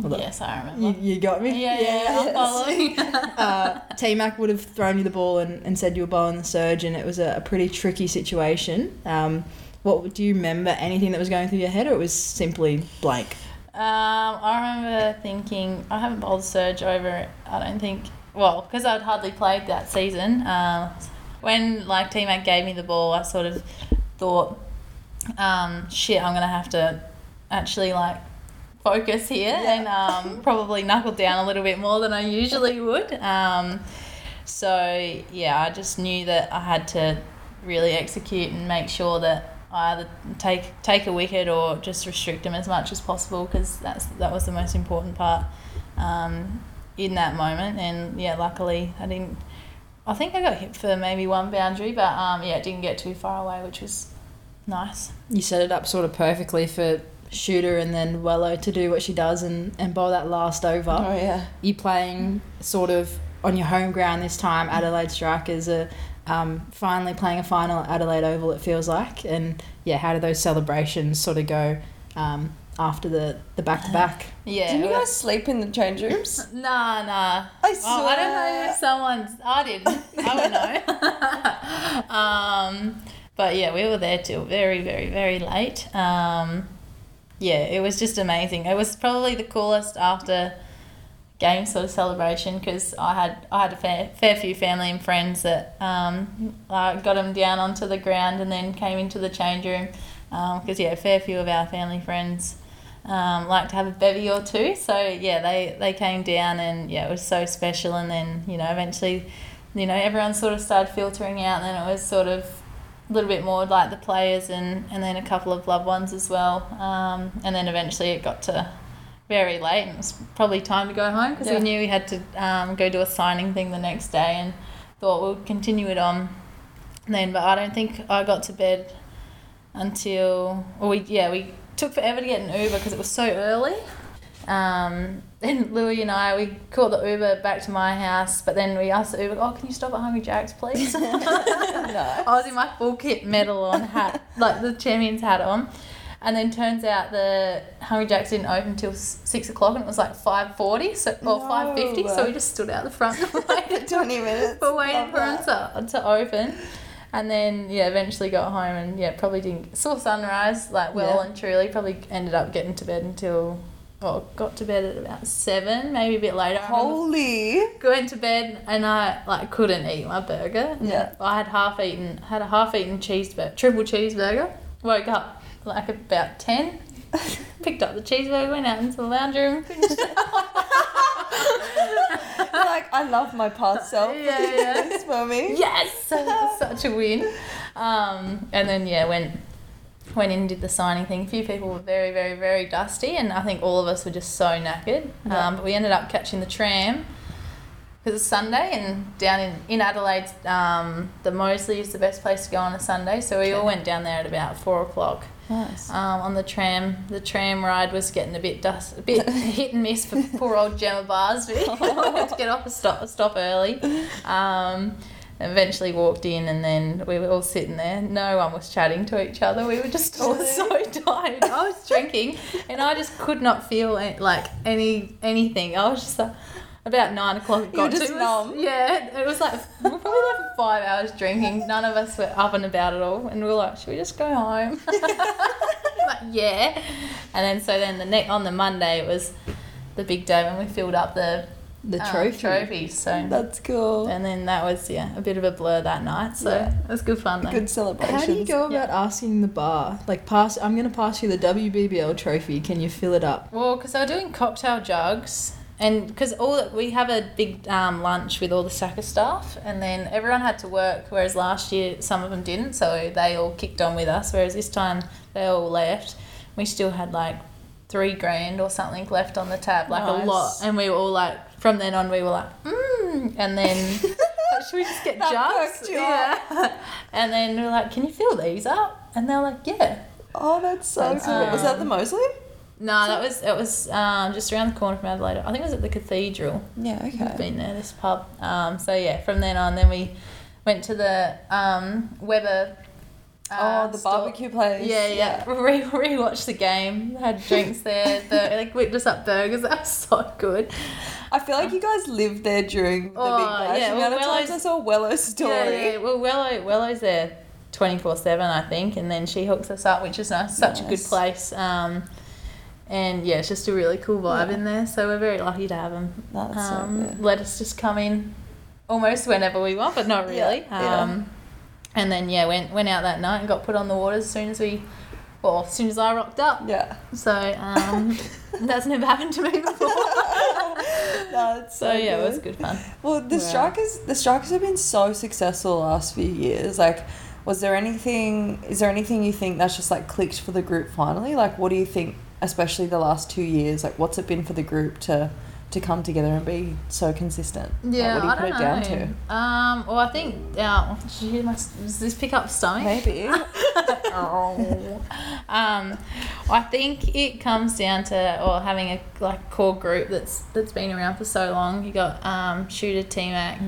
Yes, I remember. you got me? Yeah, yeah, yeah, I'm following. (laughs) (laughs) uh, T Mac would have thrown you the ball and, and said you were bowling the surge, and it was a, a pretty tricky situation. Um, what do you remember? Anything that was going through your head, or it was simply blank? Um, I remember thinking I haven't bowled surge over. I don't think well because I'd hardly played that season. Um, when like T Mac gave me the ball, I sort of thought, um, shit, I'm gonna have to actually like focus here and um, (laughs) probably knuckle down a little bit more than I usually would. Um, so yeah, I just knew that I had to really execute and make sure that I either take take a wicket or just restrict them as much as possible because that's that was the most important part um, in that moment. And yeah, luckily I didn't. I think I got hit for maybe one boundary, but um, yeah, it didn't get too far away, which was nice. You set it up sort of perfectly for Shooter and then Wello to do what she does and, and bowl that last over. Oh yeah. you playing sort of on your home ground this time. Adelaide Strikers are um, finally playing a final at Adelaide Oval. It feels like, and yeah, how do those celebrations sort of go um, after the the back to back? Yeah. Did you guys sleep in the change rooms? (laughs) Nah, nah. I swear. Oh, I don't know swear. if someone's. I didn't. I would know. (laughs) (laughs) um, but yeah, we were there till very, very, very late. Um, yeah, it was just amazing. It was probably the coolest after game sort of celebration because I had I had a fair, fair few family and friends that um, uh, got them down onto the ground and then came into the change room because yeah, a fair few of our family friends um, like to have a bevy or two. So yeah, they they came down and yeah, it was so special. And then you know eventually, you know everyone sort of started filtering out, and then it was sort of a little bit more like the players and and then a couple of loved ones as well. Um, and then eventually it got to very late and it was probably time to go home because Yeah. we knew we had to um, go do a signing thing the next day and thought we'll continue it on then but I don't think I got to bed until or we yeah we took forever to get an Uber because it was so early um, then Louis and I we caught the Uber back to my house but then we asked the Uber oh can you stop at Hungry Jack's please no. (laughs) I was in my full kit medal on hat, like the champions hat on. And then turns out the Hungry Jacks didn't open until six o'clock and it was like five forty, so or No. five fifty. So we just stood out the front and waited, (laughs) 20 minutes. for waiting for them to, to open. And then yeah, eventually got home and yeah, probably didn't saw sunrise like well Yeah. and truly. Probably ended up getting to bed until well, got to bed at about seven, maybe a bit later. Holy. went to bed and I like couldn't eat my burger. Yeah. I had half eaten had a half eaten cheeseburger triple cheeseburger. Woke up like about ten. (laughs) Picked up the cheeseburger, went out into the lounge room, (laughs) finished it. like, I love my past self. Yeah, yeah. (laughs) For me. yes, such a win. Um, and then yeah, went went in and did the signing thing. A few people were very, very, very dusty, and I think all of us were just so knackered. Yeah. Um, but we ended up catching the tram because it's Sunday, and down in in Adelaide, um, the Moseley is the best place to go on a Sunday. So we all went down there at about four o'clock Nice. um, on the tram. The tram ride was getting a bit dust, a bit (laughs) hit and miss for poor old Gemma Barsby. We (laughs) (laughs) had to get off a stop, stop early. Um, eventually walked in, and then we were all sitting there. No one was chatting to each other. We were just all (laughs) so tired. I was drinking, and I just could not feel like any anything. I was just like. About nine o'clock, it got to just us. numb. Yeah, it was like we were probably there for five hours drinking. None of us were up and about at all, and we were like, "Should we just go home?" (laughs) like, yeah. And then so then the next on the Monday it was the big day when we filled up the The um, trophy. trophies. So That's cool. and then that was yeah a bit of a blur that night. So Yeah. it was good fun though. Good celebration. How do you go about asking the bar? Like, pass. I'm gonna pass you the WBBL trophy. Can you fill it up? Well, because they were doing cocktail jugs, and because all we have a big um, lunch with all the SACA staff, and then everyone had to work. Whereas last year some of them didn't, so they all kicked on with us. Whereas this time they all left. We still had like three grand or something left on the tab, like Nice. a lot, and we were all like. From then on, we were like, mmm, and then (laughs) should we just get (laughs) jugs? Yeah. (laughs) and then we were like, can you fill these up? And they're like, yeah. Oh, that's so cool. Was that um, the Moseley? No, that was it was um, just around the corner from Adelaide. I think it was at the Cathedral. Yeah, I've okay. been there, this pub. Um, so yeah, from then on, then we went to the um, Weber. Uh, oh, the store. barbecue place. Yeah, yeah. We (laughs) re rewatched the game. Had drinks there. The, (laughs) like whipped us up burgers. (laughs) That was so good. I feel like you guys lived there during the Oh, big bash. yeah, the well, amount of times I saw Wello's story. Yeah, yeah. Well, Wello, Wello's there twenty four seven, I think, and then she hooks us up, which is nice. Such a good place. Um, and yeah, it's just a really cool vibe Yeah. in there. So we're very lucky to have them. That's um, so good. let us just come in almost whenever we want, but not really. yeah. Um, and then yeah, went went out that night and got put on the water as soon as we, well, as soon as I rocked up. Yeah. So um, (laughs) that's never happened to me before. (laughs) no, so, so yeah, good. it was good fun. Well, the Wow. strikers, the strikers have been so successful the last few years. Like, was there anything? Is there anything you think that's just like clicked for the group finally? Like, what do you think, especially the last two years? Like, what's it been for the group to to come together and be so consistent? Yeah, like, what I do you don't put it down know. to? Um, well, I think uh, you my, does this pick up stomach? Maybe. Oh. (laughs) um, I think it comes down to or having a like core group that's that's been around for so long. You got um, Shooter, T Mac,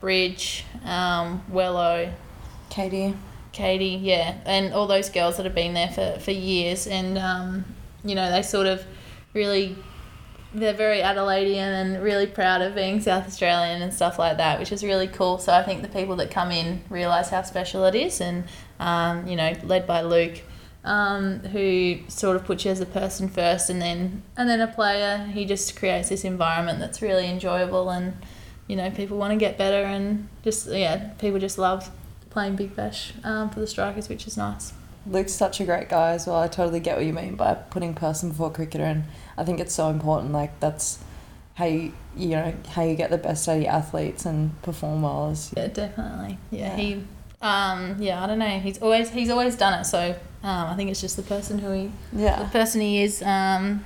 Bridge, um, Wello, Katie. Katie, yeah, and all those girls that have been there for, for years, and um, you know they sort of really they're very Adelaidean and really proud of being South Australian and stuff like that, which is really cool. So I think the people that come in realise how special it is, and um, you know, led by Luke, um, who sort of puts you as a person first, and then and then a player. He just creates this environment that's really enjoyable, and you know people want to get better, and just yeah, people just love playing Big Bash um, for the strikers, which is nice. Luke's such a great guy as well. I totally get what you mean by putting person before cricketer, and I think it's so important. Like that's how you you know how you get the best out of your athletes and perform well. Is Yeah, definitely. Yeah, Yeah. he. Um, yeah, I don't know. He's always he's always done it. So um, I think it's just the person who he the person he is. Um,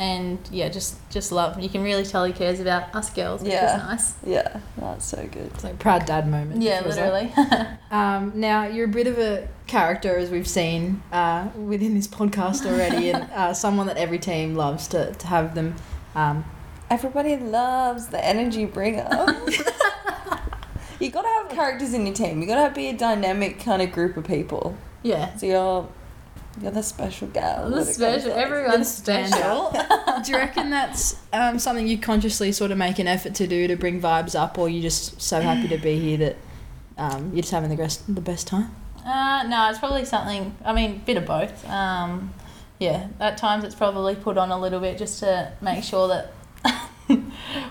and yeah, just just love. You can really tell he cares about us girls, which Yeah. is nice. yeah. That's so good. It's like proud dad moment. Yeah, it like. literally. (laughs) Um, now you're a bit of a character, as we've seen uh, within this podcast already, and (laughs) uh, someone that every team loves to, to have them. Um, Everybody loves the energy bringer. (laughs) you gotta have characters in your team. You gotta be a dynamic kind of group of people. yeah. So you're you're the special gal. The when it comes special, everyone's (laughs) special. do you reckon that's um, something you consciously sort of make an effort to do to bring vibes up, or you just so happy to be here that um, you're just having the best the best time? Uh, no, it's probably something. I mean, bit of both. Um, yeah, at times it's probably put on a little bit just to make sure that. (laughs)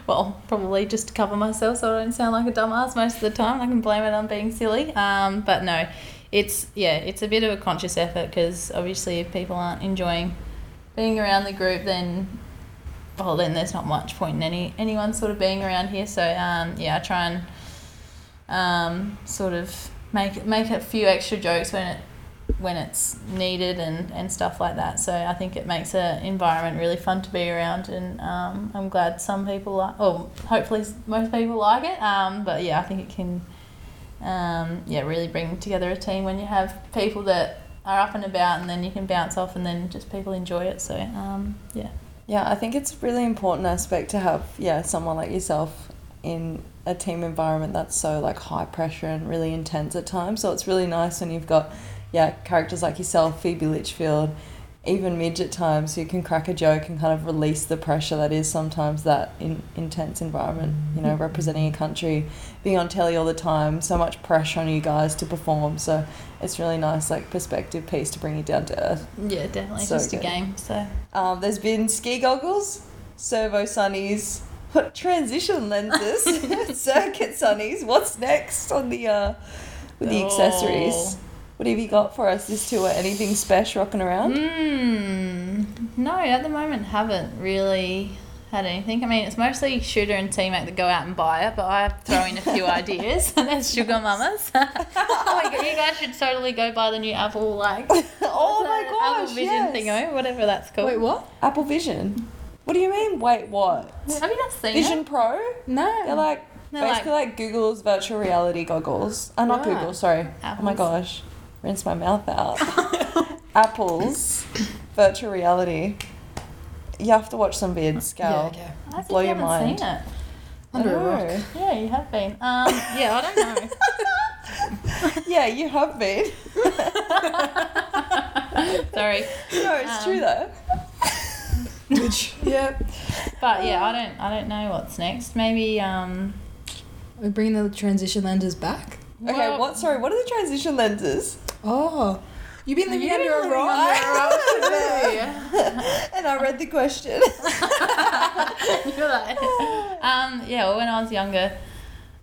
well, probably just to cover myself so I don't sound like a dumbass most of the time. I can blame it on being silly. Um, but no, it's yeah, it's a bit of a conscious effort because obviously if people aren't enjoying being around the group, then well, then there's not much point in any anyone sort of being around here. So um, yeah, I try and um, sort of make make a few extra jokes when it when it's needed and, and stuff like that. So I think it makes an environment really fun to be around, and um, I'm glad some people like. Oh, hopefully most people like it. Um, but yeah, I think it can. Um, yeah, really bring together a team when you have people that are up and about, and then you can bounce off, and then just people enjoy it. So um, yeah. Yeah, I think it's a really important aspect to have yeah someone like yourself in a team environment that's so like high pressure and really intense at times. So it's really nice when you've got yeah characters like yourself, Phoebe Litchfield, even midget times who can crack a joke and kind of release the pressure that is sometimes that in, intense environment. You know, representing a country, being on telly all the time, so much pressure on you guys to perform. So it's really nice like perspective piece to bring you down to earth. Yeah, definitely. So just good. a game. So Um, there's been ski goggles, servo sunnies, (laughs) transition lenses, (laughs) (laughs) circuit sunnies. What's next on the uh, with the accessories? What have you got for us this tour? Anything special rocking around? Hmm. No, at the moment haven't really had anything. I mean, it's mostly Shooter and T-Mac that go out and buy it, but I throw in a few (laughs) ideas. (laughs) There's Sugar Mamas. (laughs) oh my god, you guys should totally go buy the new Apple like. oh my gosh! Apple Vision yes. thingo, whatever that's called. Wait, what? Apple Vision. What do you mean? Wait, what? Have you not seen Vision it? Pro? No. They're like They're basically like, Google's virtual reality goggles. Uh, not Right. Google, sorry. Oh my gosh, rinse my mouth out. (laughs) Apple's virtual reality. You have to watch some vids, Yeah, okay. I think Blow you your haven't mind. seen it. Under a rock. Yeah, you have been. Um, yeah, I don't know. (laughs) yeah, you have been. (laughs) Sorry. No, it's Um, true though. Which, yeah. But yeah, I don't I don't know what's next. Maybe um We're bringing the transition lenses back. Okay, well- what? Sorry, what are the transition lenses? Oh. You've been living You've under been a living rock? under a rock (laughs) (laughs) and I read the question. (laughs) You're like, um, yeah. Well, when I was younger,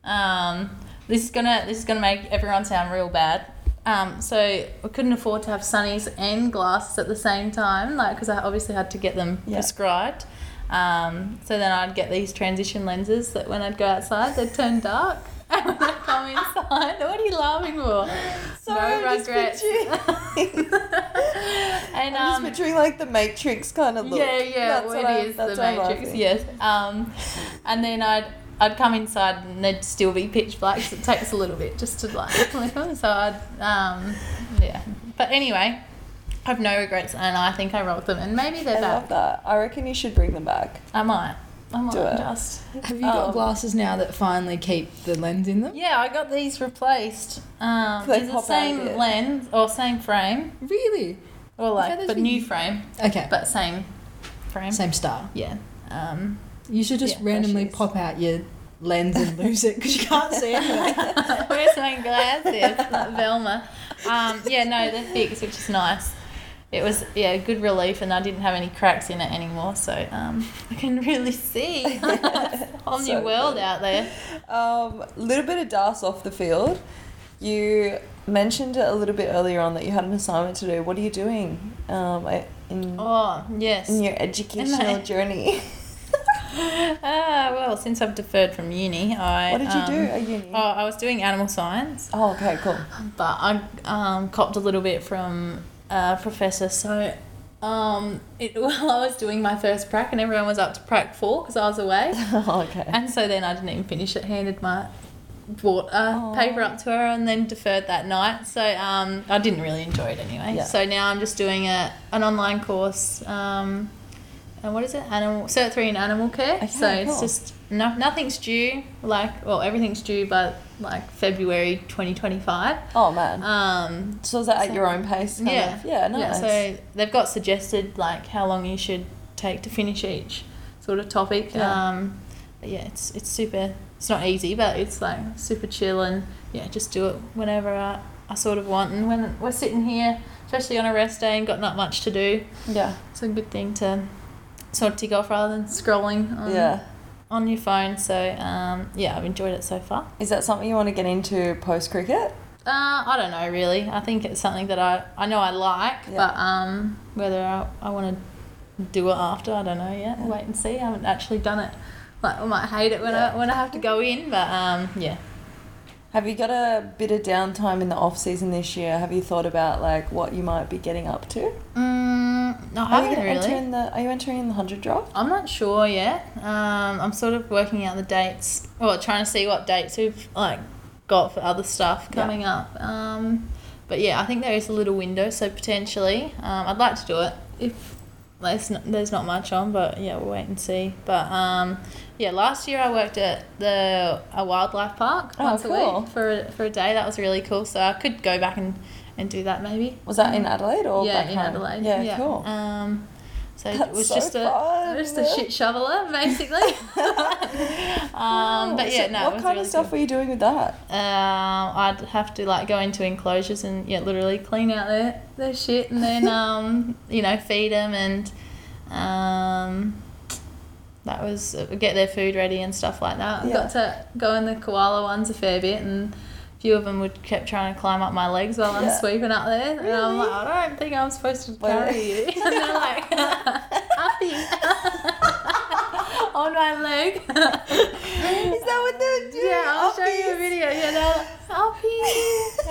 um, this is gonna this is gonna make everyone sound real bad. Um, so I couldn't afford to have sunnies and glasses at the same time, like because I obviously had to get them Yeah. prescribed. Um, so then I'd get these transition lenses that when I'd go outside they'd turn dark. And when I come inside, what are you laughing for? Sorry, no I'm just regrets. picturing. (laughs) and I'm um, just picturing like the Matrix kind of look. yeah, yeah, That's well, what I- it is the that's why I'm Matrix. Yes. Um, and then I'd I'd come inside and there'd still be pitch black. So it takes a little bit just to like click them. So I'd um, yeah. But anyway, I have no regrets, and I think I rocked them, and maybe they're I love that. I reckon you should bring them back. I might. I might Do it. just. Have you got Um, glasses now that finally keep the lens in them? Yeah, I got these replaced. Um, They it's the pop out a same lens or same frame, Really? or like those but been- new frame, Okay. but same frame. Same style. Yeah. Um, You should just Yeah, randomly pop out your lens and (laughs) lose it because you can't see (laughs) anything. Where's my glasses? Like Velma. Um, yeah, no, they're fixed, which is nice. It was yeah a good relief, and I didn't have any cracks in it anymore, so um, (laughs) I can really see (laughs) (laughs) a whole So new world good. out there. Um, little bit of dust off the field. You mentioned it a little bit earlier on that you had an assignment to do. What are you doing um, in, Oh yes. in your educational I- journey? Ah well, since I've deferred from uni, I what did you um, do at uni? Oh, I was doing animal science. Oh, okay, cool. but I um, copped a little bit from a professor. So um, it, (laughs) while I was doing my first prac, and everyone was up to prac four because I was away, (laughs) Oh, okay. and so then I didn't even finish it. Handed my bought a paper up to her and then deferred that night. So um, I didn't really enjoy it anyway. Yeah. So now I'm just doing a an online course. Um, and what is it? Animal Cert three in animal care. Okay, so it's just no nothing's due. Like well, everything's due by like February twenty twenty five. Oh man. Um, so is that at so- your own pace? Yeah, Of? Yeah. Nice. yeah. So they've got suggested like how long you should take to finish each sort of topic. Yeah. Um, but yeah, it's it's super. It's not easy, but it's like super chill and yeah, just do it whenever I, I sort of want. And when we're sitting here, especially on a rest day and got not much to do, yeah. it's a good thing to sort of tick off rather than scrolling on, Yeah. On your phone. So um, yeah, I've enjoyed it so far. Is that something you want to get into post cricket? Uh, I don't know really. I think it's something that I, I know I like, Yeah. but um, whether I, I want to do it after, I don't know yet. Wait and see. I haven't actually done it. Like I might hate it when Yeah. I when I have to go in, but um, yeah. Have you got a bit of downtime in the off season this year? Have you thought about like what you might be getting up to? Mm, no, I Are you haven't really. entering the? Are you entering the hundred draft? I'm not sure yet. Um, I'm sort of working out the dates, Well, trying to see what dates we've like got for other stuff Yeah. coming up. Um, but yeah, I think there is a little window, so potentially, um, I'd like to do it if there's not, there's not much on, but yeah, we'll wait and see. But um, yeah, last year I worked at the a wildlife park Oh, once a cool. week for a, for a day. That was really cool. So I could go back and, and do that maybe. Was that in Adelaide or yeah, back in home? Adelaide. Yeah, cool. Um, so it That's was so just a fun. just a shit shoveler basically. (laughs) (laughs) um, but yeah, So no. it what kind really of stuff cool. were you doing with that? Um, I'd have to like go into enclosures and yeah, literally clean out their their shit and then (laughs) um, you know feed them and um, that was uh, get their food ready and stuff like that. I Yeah. got to go in the koala ones a fair bit and. Few of them would kept trying to climb up my legs while I'm Yeah. sweeping up there, and I'm like, I don't think I'm supposed to carry you. (laughs) and they're like, (laughs) uppy (laughs) on my leg. Is that what they're doing? Yeah, I'll show you a video. Yeah, they're like, Uppy.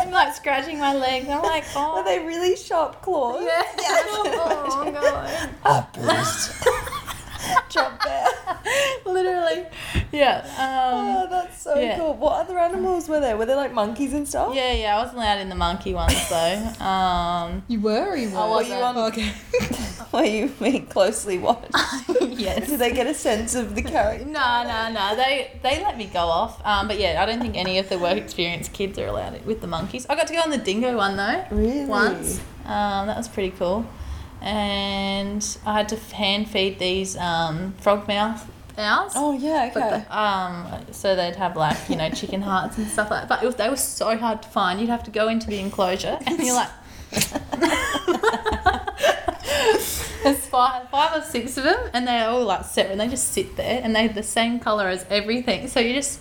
I'm like scratching my leg. I'm like, oh. Were they really sharp claws? Yeah. oh, God. Uppers. Drop. Literally. Yeah. Oh, Um, that's so yeah. cool. What other animals were there? Were there like monkeys and stuff? yeah, yeah. I wasn't allowed in the monkey ones though. Um, You were or you were? I Were you on? Okay. (laughs) Were you being closely watched? (laughs) yes. Did they get a sense of the character? (laughs) No, no, no. They they let me go off. Um, but yeah, I don't think any of the work experience kids are allowed it with the monkeys. I got to go on the dingo one though. Really? once. Um, that was pretty cool. And I had to hand feed these um, frog mouth owls. Oh yeah. But Okay. the, um, so they'd have like you know chicken hearts and stuff like that. But it was, they were so hard to find. You'd have to go into the enclosure and you're like. (laughs) There's five, five or six of them, and they're all like separate. And they just sit there, and they're the same color as everything. So you just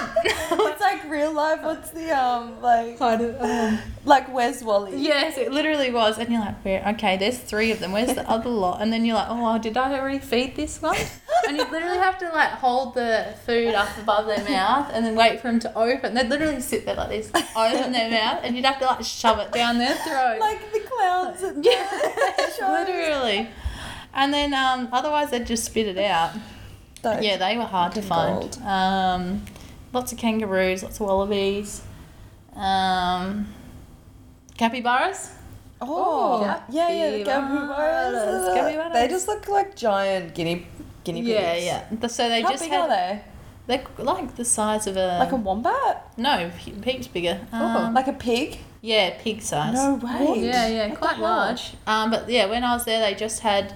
(laughs) it's like real life. What's the um like Kind of, um, like where's Wally? Yes, it literally was. And you're like, where? Okay, there's three of them. Where's the (laughs) other lot? And then you're like, oh, did I already feed this one? And you literally have to like hold the food up above their mouth and then wait for them to open. They'd literally sit there like this, open their (laughs) mouth, and you'd have to like shove it down their throat. Like the clowns. Yeah, literally. And then um, otherwise they'd just spit it out. Those- Yeah, they were hard to find. Um, lots of kangaroos, lots of wallabies, um, capybaras. Oh, yeah, yeah, the Capybaras, capybaras. capybaras. They just look like giant guinea guinea pigs. Yeah, yeah. So they How just big had, are they? They're like the size of a. Like a wombat? no, he- heaps bigger. oh, Um, like a pig? yeah, pig size. No way. Yeah, yeah, What quite large. Um, but yeah, when I was there, they just had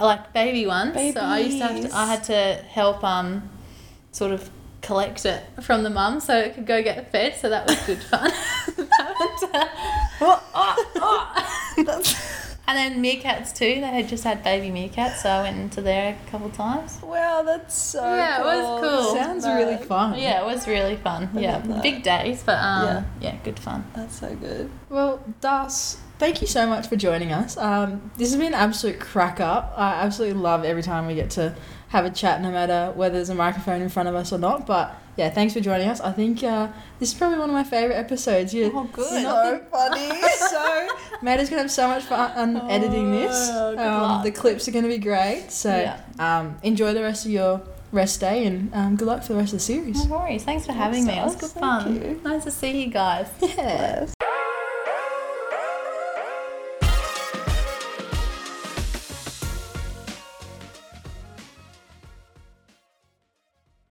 like baby ones. So I used to have to. I had to help um, sort of collect it from the mum so it could go get fed. So that was good fun. (laughs) But, uh, oh, oh, oh. And then meerkats too. They had just had baby meerkats, so I went into there a couple times. wow. That's so. Yeah, it was cool. Sounds really fun. Yeah, it was really fun. I yeah, big days, but um, Yeah. yeah. good fun. That's so good. Well, Das, thank you so much for joining us. Um, this has been an absolute crack up. I absolutely love every time we get to have a chat, no matter whether there's a microphone in front of us or not. But yeah, thanks for joining us. I think uh, this is probably one of my favorite episodes. You, Oh, good. So funny. (laughs) (laughs) so Maddie's gonna have so much fun on editing this. Oh, Um, the clips are gonna be great. So Yeah. um, enjoy the rest of your rest day and um, good luck for the rest of the series. No worries. Thanks for having me. It was good Thank fun. you. Nice to see you guys. (laughs) Yeah.